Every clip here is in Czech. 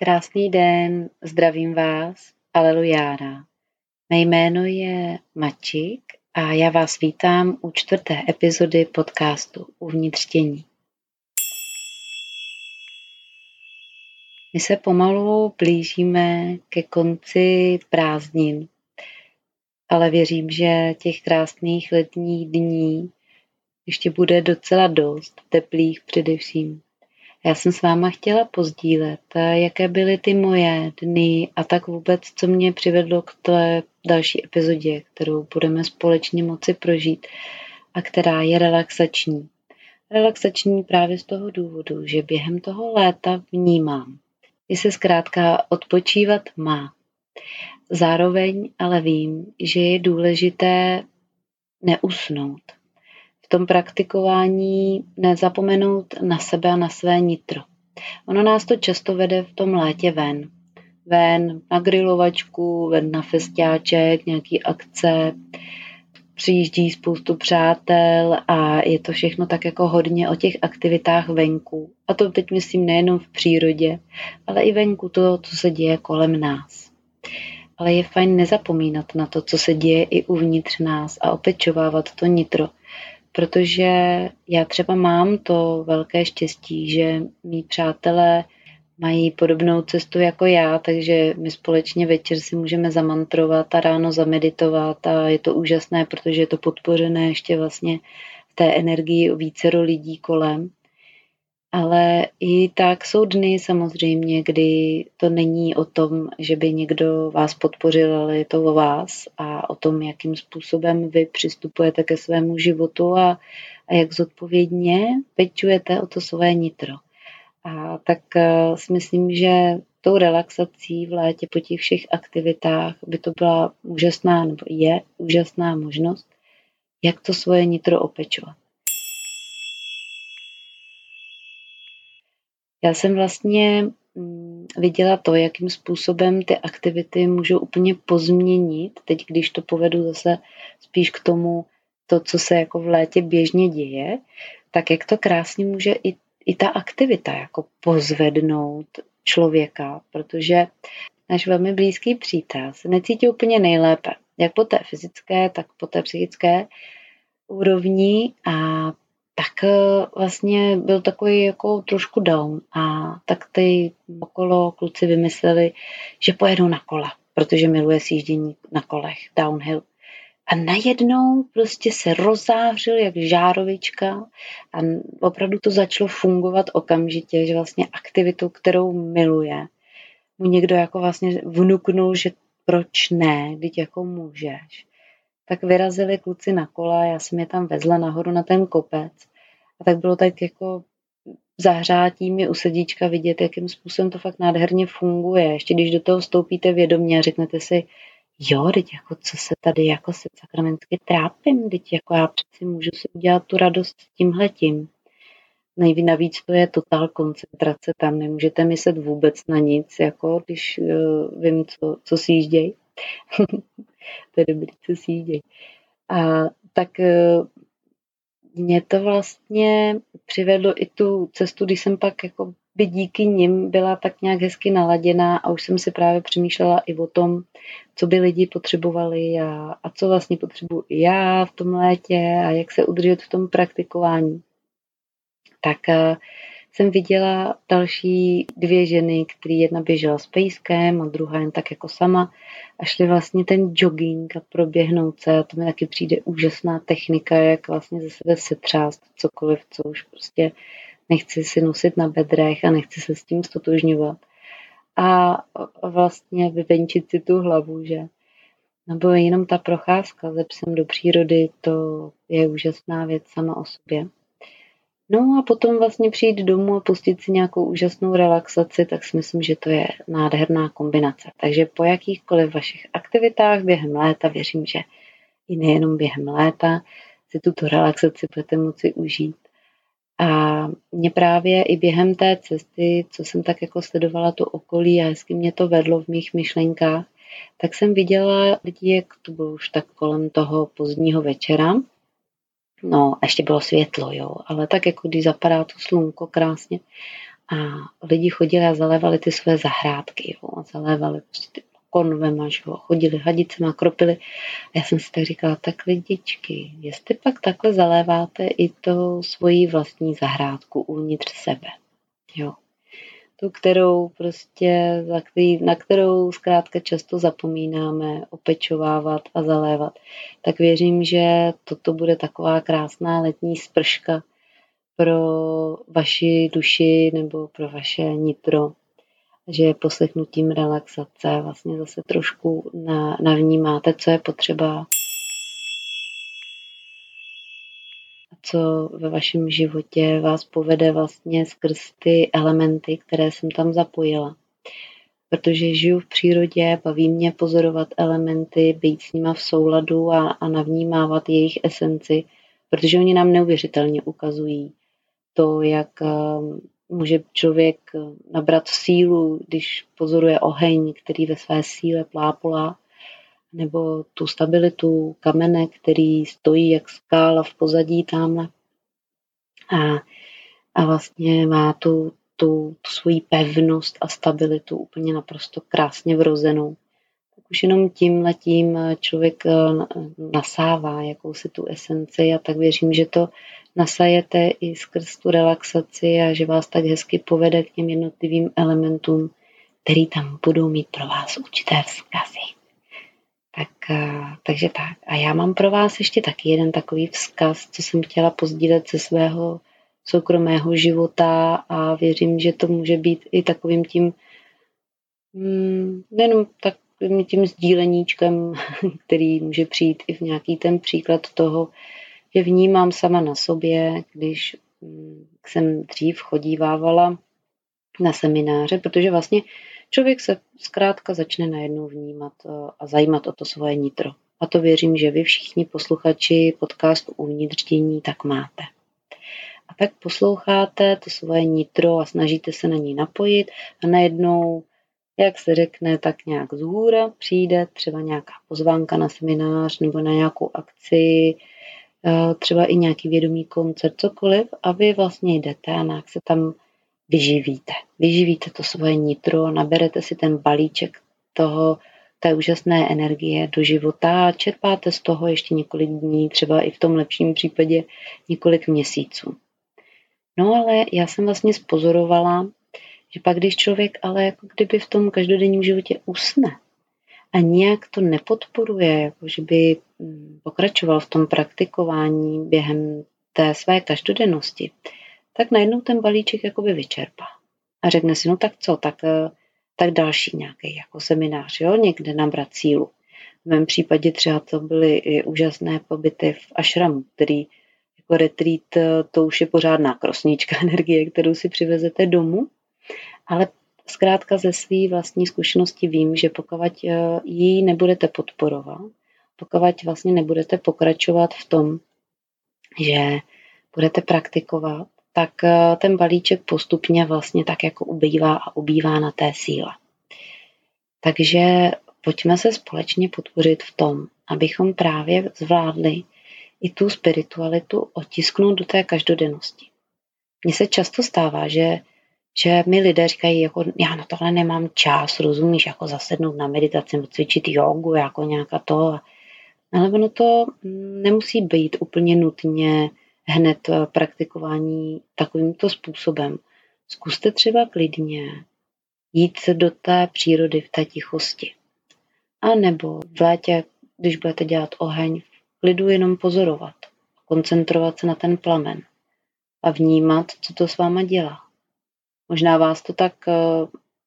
Krásný den, zdravím vás, alelujára. Mé jméno je Mačik a já vás vítám u čtvrté epizody podcastu Uvnitř tění. My se pomalu blížíme ke konci prázdnin, ale věřím, že těch krásných letních dní ještě bude docela dost, teplých především. Já jsem s váma chtěla pozdílet, jaké byly ty moje dny a tak vůbec, co mě přivedlo k té další epizodě, kterou budeme společně moci prožít a která je relaxační. Relaxační právě z toho důvodu, že během toho léta vnímám, že se zkrátka odpočívat má. Zároveň ale vím, že je důležité neusnout tom praktikování nezapomenout na sebe a na své nitro. Ono nás to často vede v tom létě ven. Ven na grilovačku, ven na festiáček, nějaký akce, přijíždí spoustu přátel a je to všechno tak jako hodně o těch aktivitách venku. A to teď myslím nejenom v přírodě, ale i venku to, co se děje kolem nás. Ale je fajn nezapomínat na to, co se děje i uvnitř nás a opečovávat to nitro, protože já třeba mám to velké štěstí, že mý přátelé mají podobnou cestu jako já, takže my společně večer si můžeme zamantrovat a ráno zameditovat a je to úžasné, protože je to podpořené ještě vlastně v té energii vícero lidí kolem. Ale i tak jsou dny samozřejmě, kdy to není o tom, že by někdo vás podpořil, ale je to o vás a o tom, jakým způsobem vy přistupujete ke svému životu a, a jak zodpovědně pečujete o to své nitro. A tak uh, si myslím, že tou relaxací v létě po těch všech aktivitách by to byla úžasná, nebo je úžasná možnost, jak to svoje nitro opečovat. Já jsem vlastně mm, viděla to, jakým způsobem ty aktivity můžou úplně pozměnit, teď když to povedu zase spíš k tomu, to, co se jako v létě běžně děje, tak jak to krásně může i, i ta aktivita jako pozvednout člověka, protože náš velmi blízký přítel se necítí úplně nejlépe, jak po té fyzické, tak po té psychické úrovni a tak eh, vlastně byl takový jako trošku down a tak ty okolo kluci vymysleli, že pojedou na kola, protože miluje sjíždění na kolech, downhill. A najednou prostě se rozářil jak žárovička a opravdu to začalo fungovat okamžitě, že vlastně aktivitu, kterou miluje, mu někdo jako vlastně vnuknul, že proč ne, teď jako můžeš tak vyrazili kluci na kola, já jsem je tam vezla nahoru na ten kopec a tak bylo tak jako zahřátí mi u sedíčka vidět, jakým způsobem to fakt nádherně funguje. Ještě když do toho vstoupíte vědomě a řeknete si, jo, teď jako co se tady jako se sakramentsky trápím, teď jako já přeci můžu si udělat tu radost tímhletím. Nejví navíc to je totál koncentrace, tam nemůžete myslet vůbec na nic, jako když uh, vím, co, co si jížděj. To je dobrý, co si jížděj. A tak uh, mě to vlastně přivedlo i tu cestu, když jsem pak jako by díky nim byla tak nějak hezky naladěná a už jsem si právě přemýšlela i o tom, co by lidi potřebovali a, a co vlastně potřebuji já v tom létě a jak se udržet v tom praktikování. Tak uh, jsem viděla další dvě ženy, které jedna běžela s pejskem a druhá jen tak jako sama a šli vlastně ten jogging a proběhnout se a to mi taky přijde úžasná technika, jak vlastně ze sebe setřást cokoliv, co už prostě nechci si nosit na bedrech a nechci se s tím stotožňovat. A vlastně vyvenčit si tu hlavu, že nebo jenom ta procházka ze psem do přírody, to je úžasná věc sama o sobě. No a potom vlastně přijít domů a pustit si nějakou úžasnou relaxaci, tak si myslím, že to je nádherná kombinace. Takže po jakýchkoliv vašich aktivitách během léta, věřím, že i nejenom během léta, si tuto relaxaci budete moci užít. A mě právě i během té cesty, co jsem tak jako sledovala to okolí a hezky mě to vedlo v mých myšlenkách, tak jsem viděla lidi, jak to bylo už tak kolem toho pozdního večera, No, ještě bylo světlo, jo, ale tak jako když zapadá to slunko krásně. A lidi chodili a zalévali ty své zahrádky, jo, a zalévali prostě ty konvema, že jo, chodili hadicema, kropili. A já jsem si tak říkala, tak lidičky, jestli pak takhle zaléváte i to svoji vlastní zahrádku uvnitř sebe, jo, tu, kterou prostě, na kterou zkrátka často zapomínáme opečovávat a zalévat, tak věřím, že toto bude taková krásná letní sprška pro vaši duši nebo pro vaše nitro, že poslechnutím relaxace vlastně zase trošku navnímáte, co je potřeba co ve vašem životě vás povede vlastně skrz ty elementy, které jsem tam zapojila. Protože žiju v přírodě, baví mě pozorovat elementy, být s nima v souladu a, a navnímávat jejich esenci, protože oni nám neuvěřitelně ukazují to, jak eh, může člověk nabrat sílu, když pozoruje oheň, který ve své síle plápolá, nebo tu stabilitu kamene, který stojí jak skála v pozadí tamhle. A, a vlastně má tu, tu, tu svoji pevnost a stabilitu úplně naprosto krásně vrozenou. Tak už jenom tím letím člověk eh, nasává jakousi tu esenci a tak věřím, že to nasajete i skrz tu relaxaci a že vás tak hezky povede k těm jednotlivým elementům, který tam budou mít pro vás určité vzkazy. Tak, eh, takže tak. A já mám pro vás ještě taky jeden takový vzkaz, co jsem chtěla pozdílet ze svého soukromého života a věřím, že to může být i takovým tím, hmm, nejenom takovým tím sdíleníčkem, který může přijít i v nějaký ten příklad toho, že vnímám sama na sobě, když hm, jsem dřív chodívávala na semináře, protože vlastně člověk se zkrátka začne najednou vnímat eh, a zajímat o to svoje nitro. A to věřím, že vy všichni posluchači podcastu Uvnitř dění tak máte. A tak posloucháte to svoje nitro a snažíte se na ní napojit a najednou, jak se řekne, tak nějak z hůra přijde třeba nějaká pozvánka na seminář nebo na nějakou akci, eh, třeba i nějaký vědomý koncert, cokoliv a vy vlastně jdete a nějak se tam vyživíte. Vyživíte to svoje nitro, naberete si ten balíček toho, té úžasné energie do života a čerpáte z toho ještě několik dní, třeba i v tom lepším případě několik měsíců. No ale já jsem vlastně spozorovala, že pak když člověk ale jako kdyby v tom každodenním životě usne a nějak to nepodporuje, jako že by mm, pokračoval v tom praktikování během té své každodennosti, tak najednou ten balíček jakoby vyčerpá. A řekne si, no tak co, tak, eh, tak další nějaký jako seminář, jo, někde nabrat sílu. V mém případě třeba to byly úžasné pobyty v ašramu, který jako retreat, eh, to už je pořádná krosnička energie, kterou si přivezete domů, ale zkrátka ze své vlastní zkušenosti vím, že pokud eh, ji nebudete podporovat, pokud vlastně nebudete pokračovat v tom, že budete praktikovat, tak eh, ten balíček postupně vlastně tak jako ubývá a ubývá na té síle. Takže pojďme se společně podpořit v tom, abychom právě zvládli i tu spiritualitu otisknout do té každodennosti. Mně se často stává, že, že mi lidé říkají, jako já na tohle nemám čas, rozumíš, jako zasednout na meditaci nebo cvičit jogu, jako nějaká to. Ale ono to nemusí být úplně nutně hned eh, praktikování takovýmto způsobem. Zkuste třeba klidně jít do té přírody v té tichosti. A nebo v létě, když budete dělat oheň, v klidu jenom pozorovat, koncentrovat se na ten plamen a vnímat, co to s váma dělá. Možná vás to tak eh,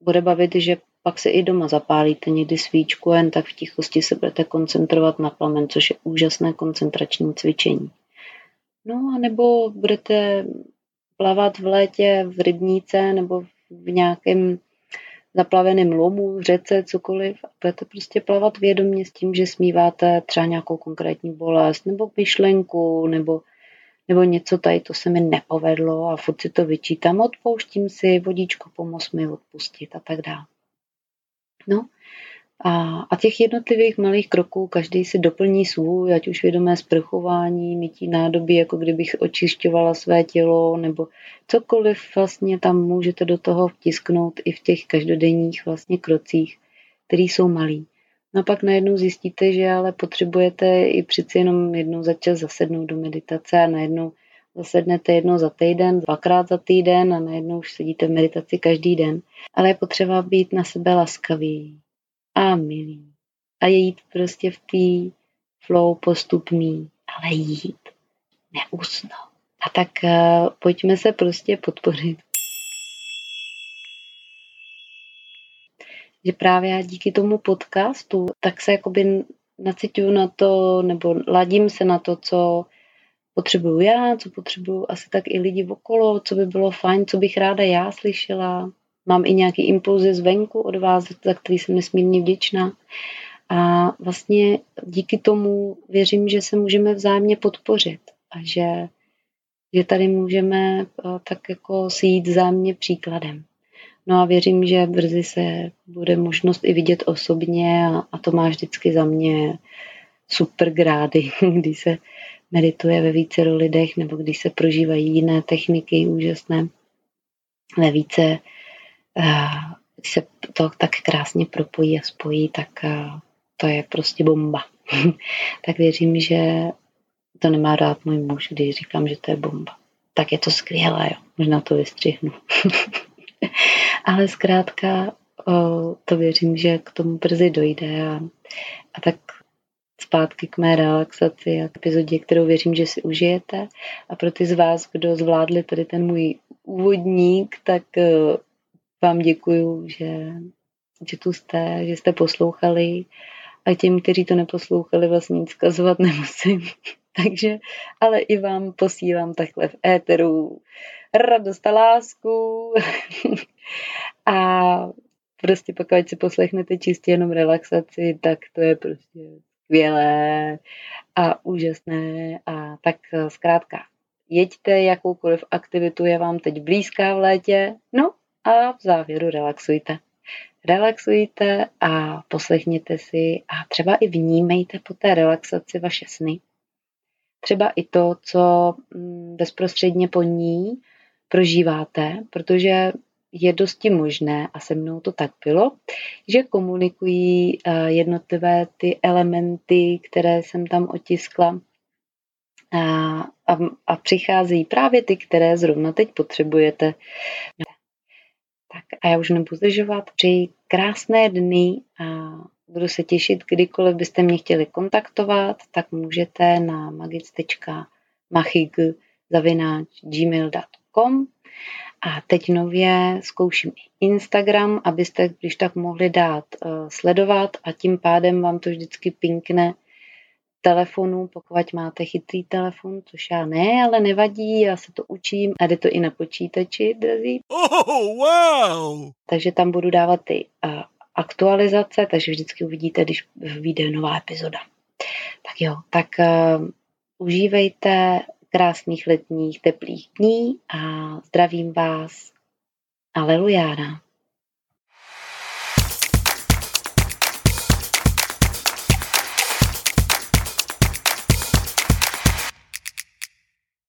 bude bavit, že pak se i doma zapálíte někdy svíčku jen tak v tichosti se budete koncentrovat na plamen, což je úžasné koncentrační cvičení. No a nebo budete plavat v létě v rybníce nebo v nějakém zaplaveném lomu, řece, cokoliv a budete prostě plavat vědomě s tím, že smíváte třeba nějakou konkrétní bolest nebo myšlenku nebo, nebo něco tady, to se mi nepovedlo a furt si to vyčítám, odpouštím si, vodíčko pomoz mi odpustit a tak dále. No A, a těch jednotlivých malých kroků každý si doplní svůj, ať už vědomé sprchování, mytí nádoby, jako kdybych očišťovala své tělo, nebo cokoliv vlastně tam můžete do toho vtisknout i v těch každodenních vlastně krocích, které jsou malý. No a pak najednou zjistíte, že ale potřebujete i přeci jenom jednou za čas zasednout do meditace a najednou zasednete jednou za týden, dvakrát za týden a najednou už sedíte v meditaci každý den. Ale je potřeba být na sebe laskavý a milý. A jít prostě v té flow postupný, ale jít, neusnout. A tak uh, pojďme se prostě podpořit. Že právě já díky tomu podcastu, tak se jakoby nacituju na to, nebo ladím se na to, co potřebuju já, co potřebuju asi tak i lidi okolo, co by bylo fajn, co bych ráda já slyšela. Mám i nějaký impulzy zvenku od vás, za který jsem nesmírně vděčná. A vlastně díky tomu věřím, že se můžeme vzájemně podpořit a že, že tady můžeme eh, tak jako si jít vzájemně příkladem. No a věřím, že brzy se bude možnost i vidět osobně a, a to má vždycky za mě super grády, když se medituje ve více lidech nebo když se prožívají jiné techniky úžasné ve více, se to tak krásně propojí a spojí, tak eh, to je prostě bomba. tak věřím, že to nemá rád můj muž, když říkám, že to je bomba. Tak je to skvělé, jo. Možná to vystřihnu. Ale zkrátka to věřím, že k tomu brzy dojde a, a tak zpátky k mé relaxaci a k epizodě, kterou věřím, že si užijete. A pro ty z vás, kdo zvládli tady ten můj úvodník, tak e, vám děkuju, že, že tu jste, že jste poslouchali a těm, kteří to neposlouchali, vlastně nic zkazovat nemusím. Takže, ale i vám posílám takhle v éteru radost a lásku. a prostě pokud si poslechnete čistě jenom relaxaci, tak to je prostě skvělé a úžasné. A tak zkrátka, jeďte, jakoukoliv aktivitu je vám teď blízká v létě, no a v závěru relaxujte. Relaxujte a poslechněte si a třeba i vnímejte po té relaxaci vaše sny. Třeba i to, co mm, bezprostředně po ní prožíváte, protože je dosti možné, a se mnou to tak bylo, že komunikují eh, jednotlivé ty elementy, které jsem tam otiskla a, a, a přicházejí právě ty, které zrovna teď potřebujete. Tak a já už nebudu zdržovat. Přeji krásné dny a budu se těšit, kdykoliv byste mě chtěli kontaktovat, tak můžete na magic.machig.gmail.com a teď nově zkouším Instagram, abyste když tak mohli dát uh, sledovat a tím pádem vám to vždycky pinkne telefonu, pokud máte chytrý telefon, což já ne, ale nevadí, já se to učím a jde to i na počítači, drzí. Oh, wow! Takže tam budu dávat ty uh, aktualizace, takže vždycky uvidíte, když vyjde nová epizoda. Tak jo, tak uh, užívejte krásných letních teplých dní a zdravím vás. Alelujána.